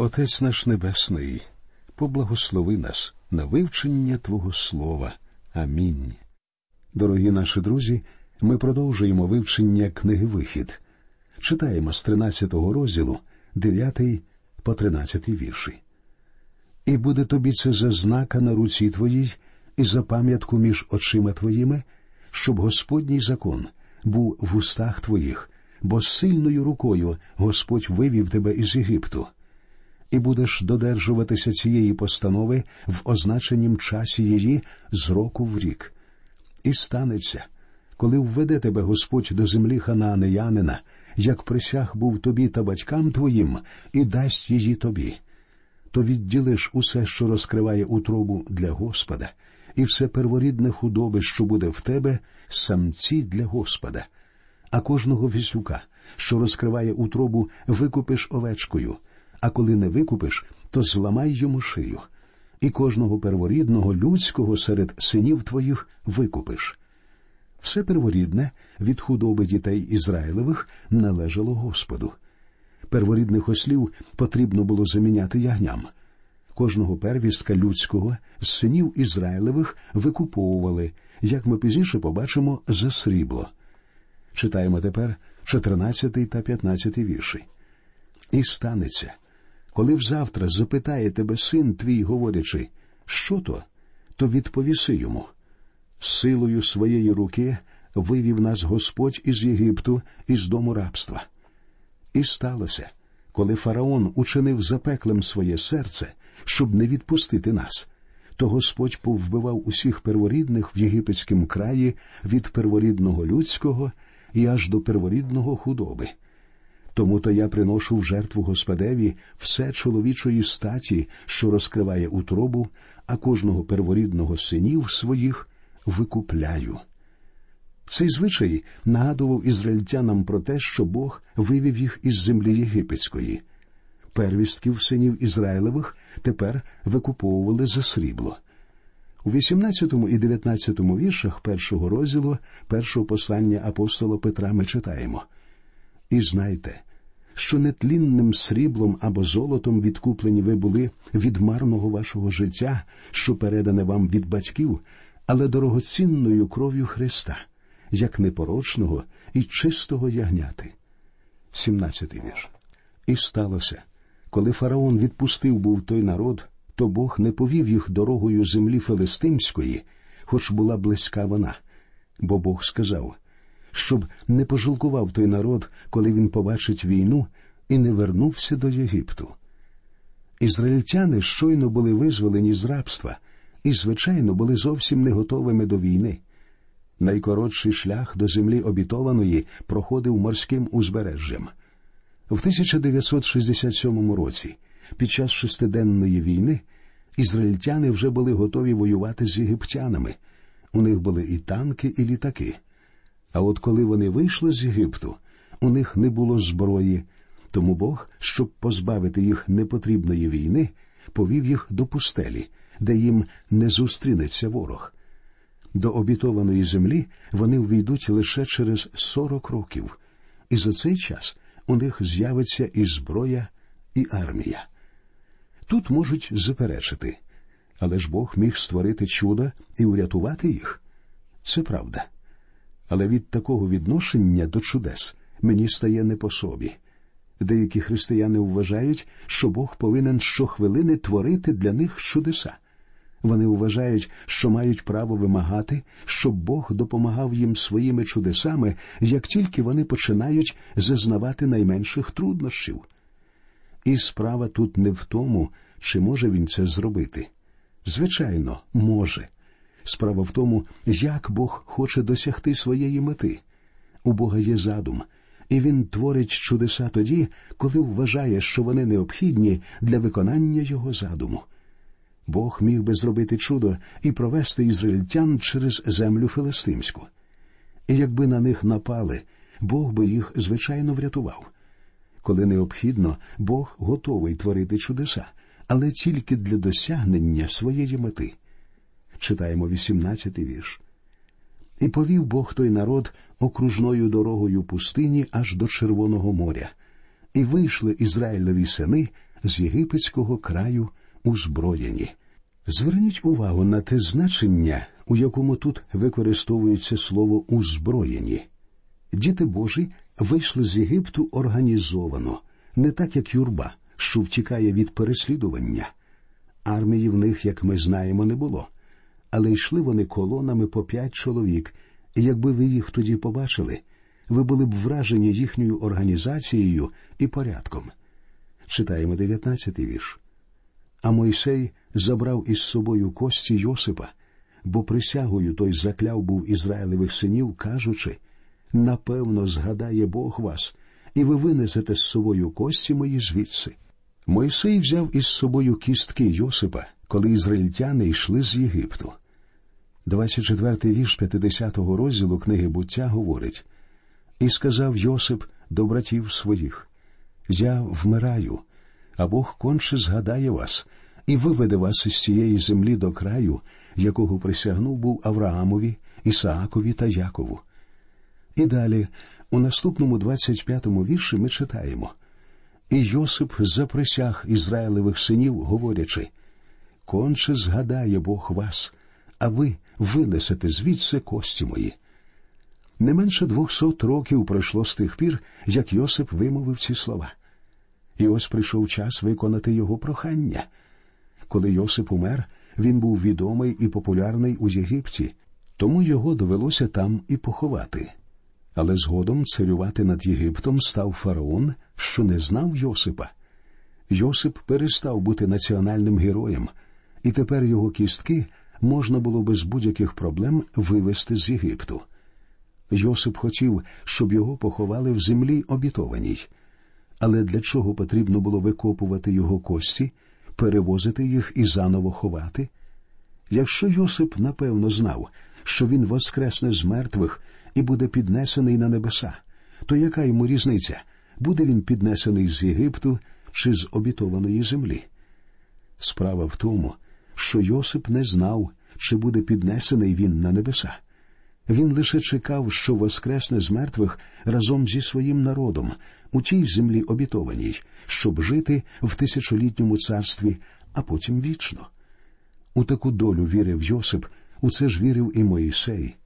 Отець наш Небесний, поблагослови нас на вивчення Твого Слова. Амінь. Дорогі наші друзі, ми продовжуємо вивчення книги Вихід. Читаємо з 13 розділу, 9 по 13 вірші. І буде тобі це за знака на руці твоїй і за пам'ятку між очима твоїми, щоб Господній закон був в устах твоїх, бо сильною рукою Господь вивів тебе із Єгипту і будеш додержуватися цієї постанови в означенім часі її з року в рік. І станеться, коли введе тебе Господь до землі ханаанеянина, як присяг був тобі та батькам твоїм, і дасть її тобі, то відділиш усе, що розкриває утробу для Господа, і все перворідне худоби, що буде в тебе, самці для Господа, а кожного вісюка, що розкриває утробу, викупиш овечкою а коли не викупиш, то зламай йому шию, і кожного перворідного людського серед синів твоїх викупиш. Все перворідне від худоби дітей Ізраїлевих належало Господу. Перворідних ослів потрібно було заміняти ягням. Кожного первістка людського з синів Ізраїлевих викуповували, як ми пізніше побачимо, за срібло. Читаємо тепер 14 та 15 вірші. І станеться, коли взавтра запитає тебе син твій, говорячи, що то, то відповіси йому. Силою своєї руки вивів нас Господь із Єгипту, із дому рабства. І сталося, коли фараон учинив запеклим своє серце, щоб не відпустити нас, то Господь повбивав усіх перворідних в єгипетському краї від перворідного людського і аж до перворідного худоби. Тому то я приношу в жертву Господеві все чоловічої статі, що розкриває утробу, а кожного перворідного синів своїх викупляю. Цей звичай нагадував ізраїльтянам про те, що Бог вивів їх із землі єгипетської. Первістків синів Ізраїлевих тепер викуповували за срібло. У 18 і 19 віршах першого розділу першого послання апостола Петра ми читаємо. І знайте, що нетлінним сріблом або золотом відкуплені ви були від марного вашого життя, що передане вам від батьків, але дорогоцінною кров'ю Христа, як непорочного і чистого ягняти. 17 вірш. І сталося, коли фараон відпустив був той народ, то Бог не повів їх дорогою землі Филистимської, хоч була близька вона, бо Бог сказав щоб не пожалкував той народ, коли він побачить війну, і не вернувся до Єгипту. Ізраїльтяни щойно були визволені з рабства і, звичайно, були зовсім не готовими до війни. Найкоротший шлях до землі обітованої проходив морським узбережжям. В 1967 році, під час шестиденної війни, ізраїльтяни вже були готові воювати з єгиптянами. У них були і танки, і літаки. А от коли вони вийшли з Єгипту, у них не було зброї, тому Бог, щоб позбавити їх непотрібної війни, повів їх до пустелі, де їм не зустрінеться ворог. До обітованої землі вони ввійдуть лише через сорок років, і за цей час у них з'явиться і зброя, і армія. Тут можуть заперечити, але ж Бог міг створити чудо і урятувати їх. Це правда але від такого відношення до чудес мені стає не по собі. Деякі християни вважають, що Бог повинен щохвилини творити для них чудеса. Вони вважають, що мають право вимагати, щоб Бог допомагав їм своїми чудесами, як тільки вони починають зазнавати найменших труднощів. І справа тут не в тому, чи може він це зробити. Звичайно, може. Справа в тому, як Бог хоче досягти своєї мети. У Бога є задум, і Він творить чудеса тоді, коли вважає, що вони необхідні для виконання його задуму. Бог міг би зробити чудо і провести ізраїльтян через землю филистимську. І якби на них напали, Бог би їх звичайно врятував. Коли необхідно, Бог готовий творити чудеса, але тільки для досягнення своєї мети читаємо 18-й вірш. І повів Бог той народ окружною дорогою пустині аж до Червоного моря, і вийшли Ізраїлеві сини з єгипетського краю узброєні. Зверніть увагу на те значення, у якому тут використовується слово узброєні. Діти Божі вийшли з Єгипту організовано, не так як юрба, що втікає від переслідування. Армії в них, як ми знаємо, не було, але йшли вони колонами по п'ять чоловік, і якби ви їх тоді побачили, ви були б вражені їхньою організацією і порядком. Читаємо 19-й вірш. А Мойсей забрав із собою кості Йосипа, бо присягою той закляв був Ізраїлевих синів, кажучи напевно, згадає Бог вас, і ви винесете з собою кості мої звідси. Мойсей взяв із собою кістки Йосипа, коли ізраїльтяни йшли з Єгипту. 24-й вірш 50-го розділу книги буття говорить І сказав Йосип до братів своїх Я вмираю, а Бог конче згадає вас і виведе вас із цієї землі до краю, якого присягнув був Авраамові, Ісаакові та Якову. І далі, у наступному 25-му вірші, ми читаємо І Йосип заприсяг Ізраїлевих синів, говорячи Конче згадає Бог вас, а ви винесете звідси кості мої. Не менше двохсот років пройшло з тих пір, як Йосип вимовив ці слова. І ось прийшов час виконати його прохання. Коли Йосип умер, він був відомий і популярний у Єгипті, тому його довелося там і поховати. Але згодом царювати над Єгиптом став фараон, що не знав Йосипа. Йосип перестав бути національним героєм, і тепер його кістки можна було без будь-яких проблем вивезти з Єгипту. Йосип хотів, щоб його поховали в землі обітованій. Але для чого потрібно було викопувати його кості, перевозити їх і заново ховати? Якщо Йосип напевно знав, що він воскресне з мертвих і буде піднесений на небеса, то яка йому різниця, буде він піднесений з Єгипту чи з обітованої землі? Справа в тому, що Йосип не знав, чи буде піднесений він на небеса. Він лише чекав, що воскресне з мертвих разом зі своїм народом у тій землі обітованій, щоб жити в тисячолітньому царстві, а потім вічно. У таку долю вірив Йосип, у це ж вірив і Моїсей.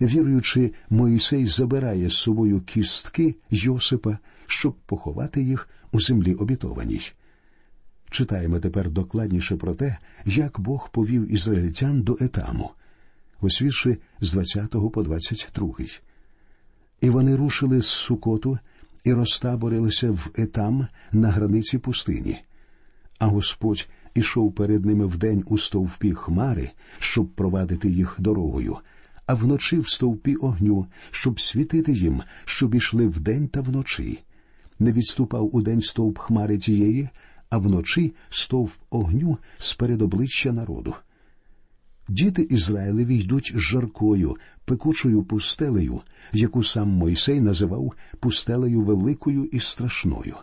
Віруючи, Моїсей забирає з собою кістки Йосипа, щоб поховати їх у землі обітованій. Читаємо тепер докладніше про те, як Бог повів ізраїльтян до етаму, ось вірші з 20 по 22. І вони рушили з Сукоту і розтаборилися в етам на границі пустині. А Господь ішов перед ними вдень у стовпі хмари, щоб провадити їх дорогою, а вночі в стовпі огню, щоб світити їм, щоб ішли вдень та вночі. Не відступав удень стовп хмари тієї, а вночі стовп огню з обличчя народу. Діти Ізраїлеві йдуть жаркою, пекучою пустелею, яку сам Мойсей називав пустелею великою і страшною.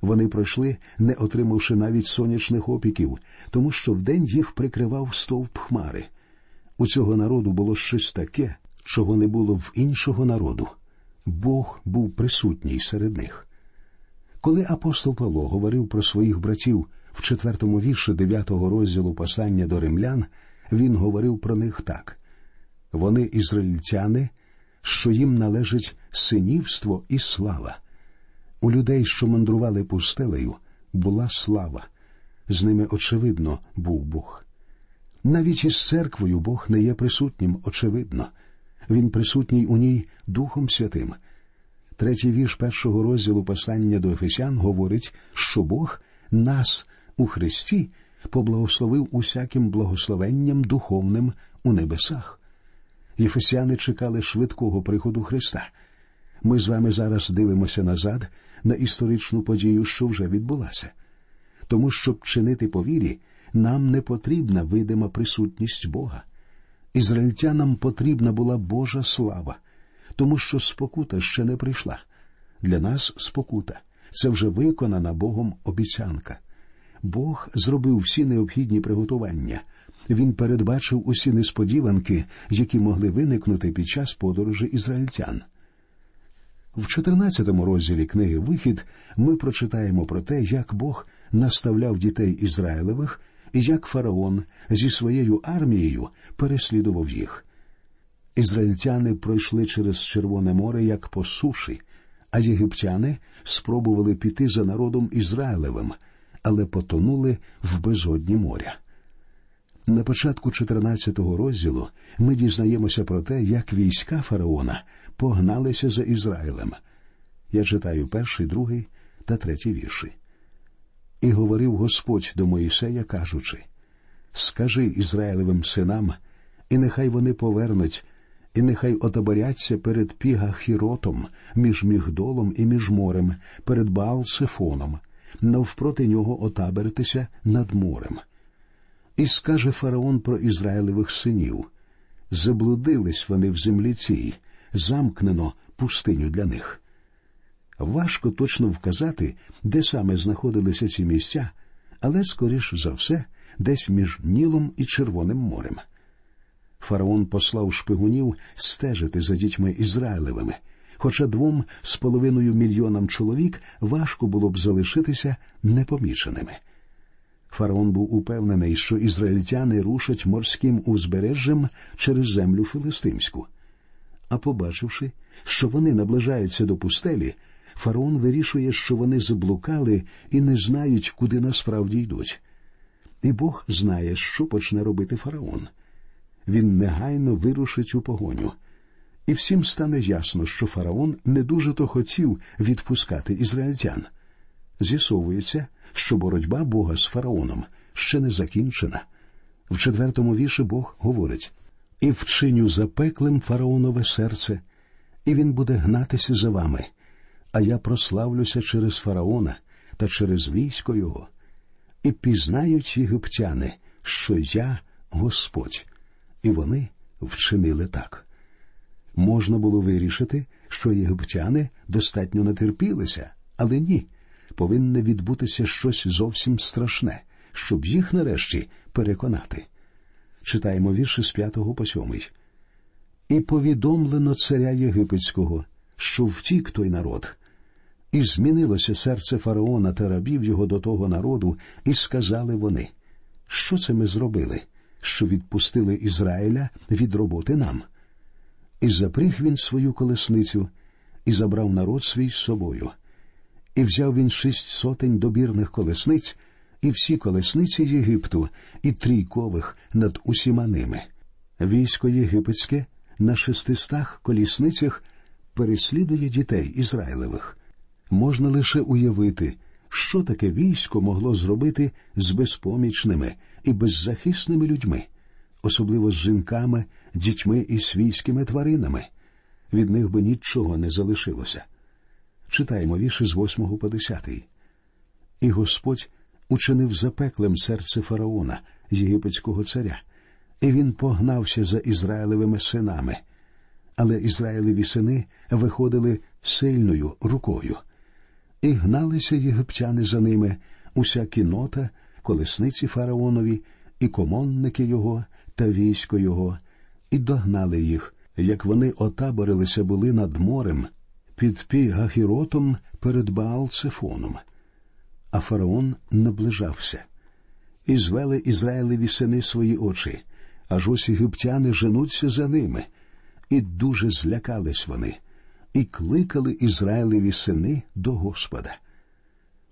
Вони пройшли, не отримавши навіть сонячних опіків, тому що вдень їх прикривав стовп хмари. У цього народу було щось таке, чого не було в іншого народу. Бог був присутній серед них. Коли апостол Павло говорив про своїх братів в четвертому вірші дев'ятого розділу послання до римлян, він говорив про них так вони ізраїльтяни, що їм належить синівство і слава. У людей, що мандрували пустелею, була слава. З ними, очевидно, був Бог. Навіть із церквою Бог не є присутнім, очевидно. Він присутній у ній Духом Святим. Третій вірш першого розділу послання до Ефесян говорить, що Бог нас у Христі поблагословив усяким благословенням духовним у небесах. Єфесяни чекали швидкого приходу Христа. Ми з вами зараз дивимося назад на історичну подію, що вже відбулася. Тому, щоб чинити по вірі, нам не потрібна видима присутність Бога. Ізраїльтянам потрібна була Божа слава, тому що спокута ще не прийшла. Для нас спокута це вже виконана Богом обіцянка. Бог зробив всі необхідні приготування. Він передбачив усі несподіванки, які могли виникнути під час подорожі ізраїльтян. В 14 розділі книги Вихід ми прочитаємо про те, як Бог наставляв дітей Ізраїлевих, і як фараон зі своєю армією переслідував їх. Ізраїльтяни пройшли через Червоне море як по суші, а єгиптяни спробували піти за народом Ізраїлевим, але потонули в безодні моря. На початку 14-го розділу ми дізнаємося про те, як війська фараона погналися за Ізраїлем. Я читаю перший, другий та третій вірші. І говорив Господь до Моїсея, кажучи: Скажи Ізраїлевим синам, і нехай вони повернуть, і нехай отоборяться перед Пігахіротом, між Мігдолом і між морем, перед Баал-Сифоном, навпроти нього отабертеся над морем. І скаже фараон про Ізраїлевих синів заблудились вони в землі цій, замкнено пустиню для них. Важко точно вказати, де саме знаходилися ці місця, але, скоріш за все, десь між Нілом і Червоним морем. Фараон послав шпигунів стежити за дітьми Ізраїлевими, хоча двом з половиною мільйонам чоловік важко було б залишитися непоміченими. Фараон був упевнений, що ізраїльтяни рушать морським узбережжям через землю филистимську. А побачивши, що вони наближаються до пустелі, фараон вирішує, що вони заблукали і не знають, куди насправді йдуть. І Бог знає, що почне робити фараон. Він негайно вирушить у погоню. І всім стане ясно, що фараон не дуже то хотів відпускати ізраїльтян. З'ясовується, що боротьба Бога з фараоном ще не закінчена. В четвертому вірші Бог говорить і вчиню запеклим фараонове серце, і він буде гнатися за вами, а я прославлюся через фараона та через військо його, і пізнають єгиптяни, що я Господь, і вони вчинили так. Можна було вирішити, що єгиптяни достатньо натерпілися, але ні повинне відбутися щось зовсім страшне, щоб їх нарешті переконати. Читаємо вірші з п'ятого по сьомий. І повідомлено царя Єгипетського, що втік той народ, і змінилося серце фараона та рабів його до того народу, і сказали вони, що це ми зробили, що відпустили Ізраїля від роботи нам. І запріг він свою колесницю і забрав народ свій з собою. І взяв він шість сотень добірних колесниць і всі колесниці Єгипту, і трійкових над усіма ними. Військо єгипетське на шестистах колісницях переслідує дітей Ізраїлевих. Можна лише уявити, що таке військо могло зробити з безпомічними і беззахисними людьми, особливо з жінками, дітьми і свійськими тваринами. Від них би нічого не залишилося. Читаємо вірші з 8 по 10. І Господь учинив запеклим серце фараона, єгипетського царя, і він погнався за Ізраїлевими синами. Але Ізраїлеві сини виходили сильною рукою, і гналися єгиптяни за ними, уся кінота, колесниці фараонові, і комонники його та військо його, і догнали їх, як вони отаборилися були над морем під Пігахіротом перед Баал-Цефоном. А фараон наближався. І звели Ізраїлеві сини свої очі, аж ось єгиптяни женуться за ними, і дуже злякались вони, і кликали Ізраїлеві сини до Господа.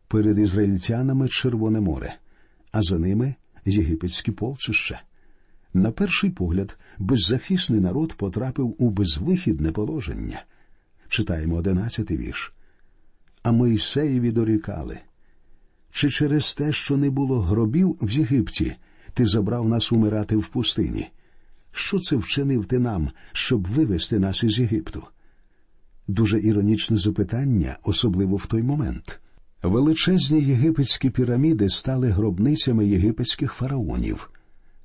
Перед ізраїльтянами Червоне море, а за ними єгипетські полчища. На перший погляд, беззахисний народ потрапив у безвихідне положення читаємо одинадцятий вірш. А Моїсеєві дорікали. Чи через те, що не було гробів в Єгипті, ти забрав нас умирати в пустині? Що це вчинив ти нам, щоб вивести нас із Єгипту? Дуже іронічне запитання, особливо в той момент. Величезні єгипетські піраміди стали гробницями єгипетських фараонів.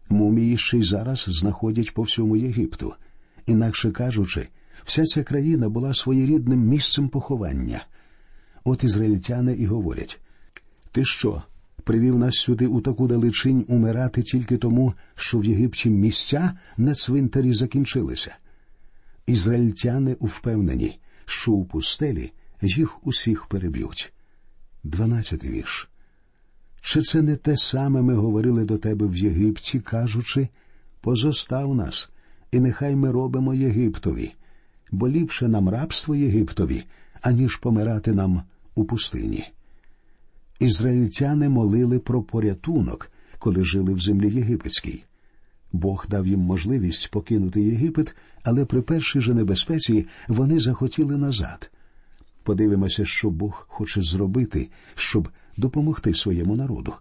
Мумії ще й зараз знаходять по всьому Єгипту. Інакше кажучи, Вся ця країна була своєрідним місцем поховання. От ізраїльтяни і говорять ти що, привів нас сюди у таку далечінь умирати тільки тому, що в Єгипті місця на цвинтарі закінчилися? Ізраїльтяни впевнені, що у пустелі їх усіх переб'ють. Дванадцятий вірш. Чи це не те саме ми говорили до тебе в Єгипті, кажучи позостав нас, і нехай ми робимо Єгиптові, бо ліпше нам рабство Єгиптові, аніж помирати нам у пустині. Ізраїльтяни молили про порятунок, коли жили в землі єгипетській. Бог дав їм можливість покинути Єгипет, але при першій же небезпеці вони захотіли назад. Подивимося, що Бог хоче зробити, щоб допомогти своєму народу.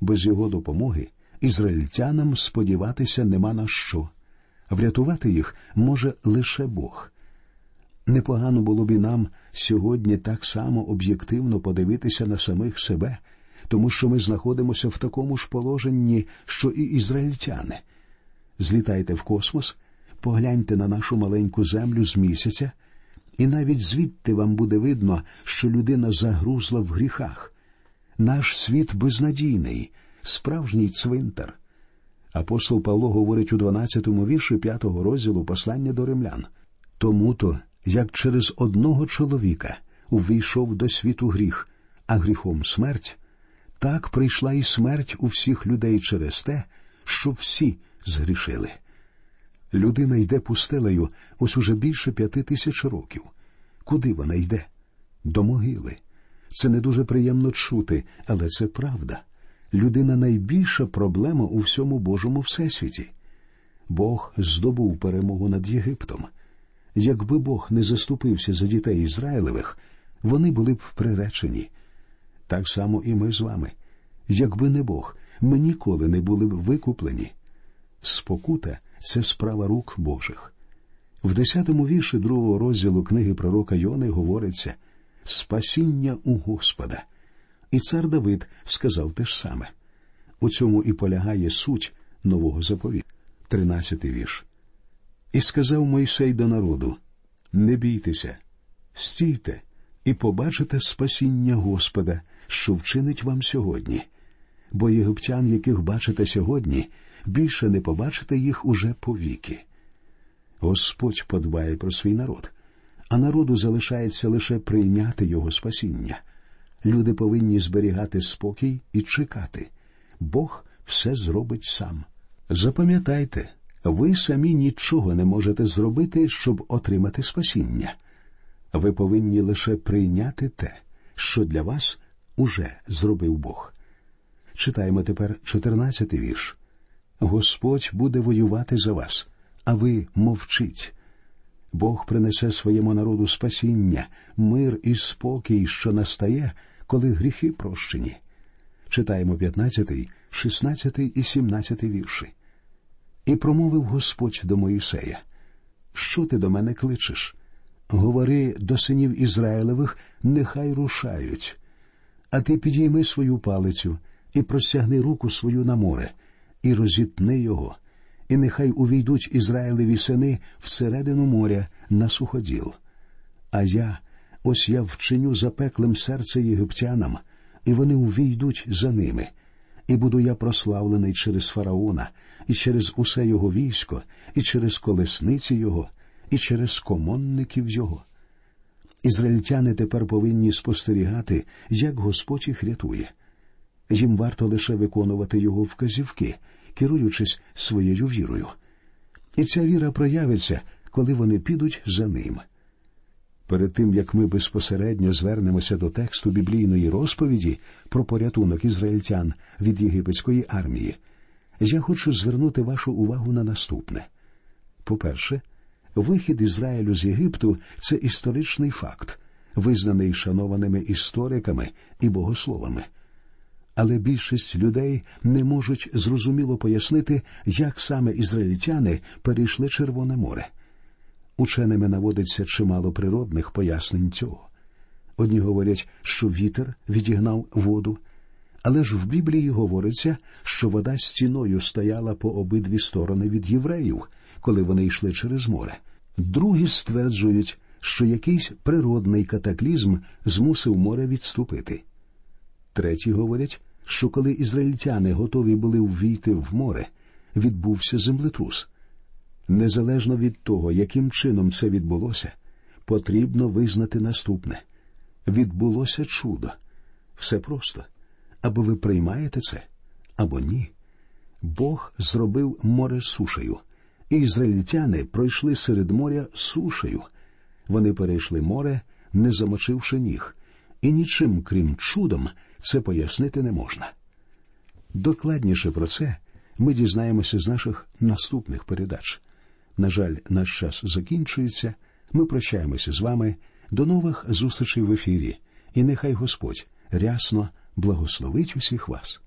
Без його допомоги ізраїльтянам сподіватися нема на що. Врятувати їх може лише Бог. Непогано було б і нам сьогодні так само об'єктивно подивитися на самих себе, тому що ми знаходимося в такому ж положенні, що і ізраїльтяни. Злітайте в космос, погляньте на нашу маленьку землю з місяця, і навіть звідти вам буде видно, що людина загрузла в гріхах. Наш світ безнадійний, справжній цвинтар. Апостол Павло говорить у 12-му вірші 5-го розділу послання до римлян. Тому то, як через одного чоловіка увійшов до світу гріх, а гріхом смерть, так прийшла і смерть у всіх людей через те, що всі згрішили. Людина йде пустелею ось уже більше п'яти тисяч років. Куди вона йде? До могили. Це не дуже приємно чути, але це правда. Людина найбільша проблема у всьому Божому всесвіті. Бог здобув перемогу над Єгиптом. Якби Бог не заступився за дітей Ізраїлевих, вони були б приречені. Так само і ми з вами. Якби не Бог, ми ніколи не були б викуплені. Спокута це справа рук Божих. В десятому вірші другого розділу книги пророка Йони говориться спасіння у Господа. І цар Давид сказав те ж саме. У цьому і полягає суть нового заповіту. Тринадцятий вірш. І сказав Мойсей до народу: Не бійтеся, стійте і побачите спасіння Господа, що вчинить вам сьогодні. Бо єгиптян, яких бачите сьогодні, більше не побачите їх уже повіки. Господь подбає про свій народ, а народу залишається лише прийняти його спасіння. Люди повинні зберігати спокій і чекати. Бог все зробить сам. Запам'ятайте, ви самі нічого не можете зробити, щоб отримати спасіння. Ви повинні лише прийняти те, що для вас уже зробив Бог. Читаємо тепер 14-й вірш. Господь буде воювати за вас, а ви мовчіть. Бог принесе своєму народу спасіння, мир і спокій, що настає, коли гріхи прощені. Читаємо 15, 16 і 17 вірші. І промовив Господь до Моїсея, Що ти до мене кличеш? Говори до синів Ізраїлевих, нехай рушають. А ти підійми свою палицю і простягни руку свою на море, і розітни його, і нехай увійдуть Ізраїлеві сини всередину моря на суходіл. А я, ось я вчиню запеклим серце єгиптянам, і вони увійдуть за ними, і буду я прославлений через фараона, і через усе його військо, і через колесниці його, і через комонників його. Ізраїльтяни тепер повинні спостерігати, як Господь їх рятує. Їм варто лише виконувати його вказівки, керуючись своєю вірою. І ця віра проявиться, коли вони підуть за ним. Перед тим як ми безпосередньо звернемося до тексту біблійної розповіді про порятунок ізраїльтян від єгипетської армії, я хочу звернути вашу увагу на наступне. По-перше, вихід Ізраїлю з Єгипту це історичний факт, визнаний шанованими істориками і богословами. Але більшість людей не можуть зрозуміло пояснити, як саме ізраїльтяни перейшли Червоне море. Ученими наводиться чимало природних пояснень цього. Одні говорять, що вітер відігнав воду, але ж в Біблії говориться, що вода стіною стояла по обидві сторони від євреїв, коли вони йшли через море. Другі стверджують, що якийсь природний катаклізм змусив море відступити. Треті говорять, що коли ізраїльтяни готові були ввійти в море, відбувся землетрус. Незалежно від того, яким чином це відбулося, потрібно визнати наступне відбулося чудо. Все просто. або ви приймаєте це, або ні. Бог зробив море сушею, і ізраїльтяни пройшли серед моря сушею. Вони перейшли море, не замочивши ніг, і нічим, крім чудом, це пояснити не можна. Докладніше про це ми дізнаємося з наших наступних передач. На жаль, наш час закінчується. Ми прощаємося з вами. До нових зустрічей в ефірі, і нехай Господь рясно благословить усіх вас.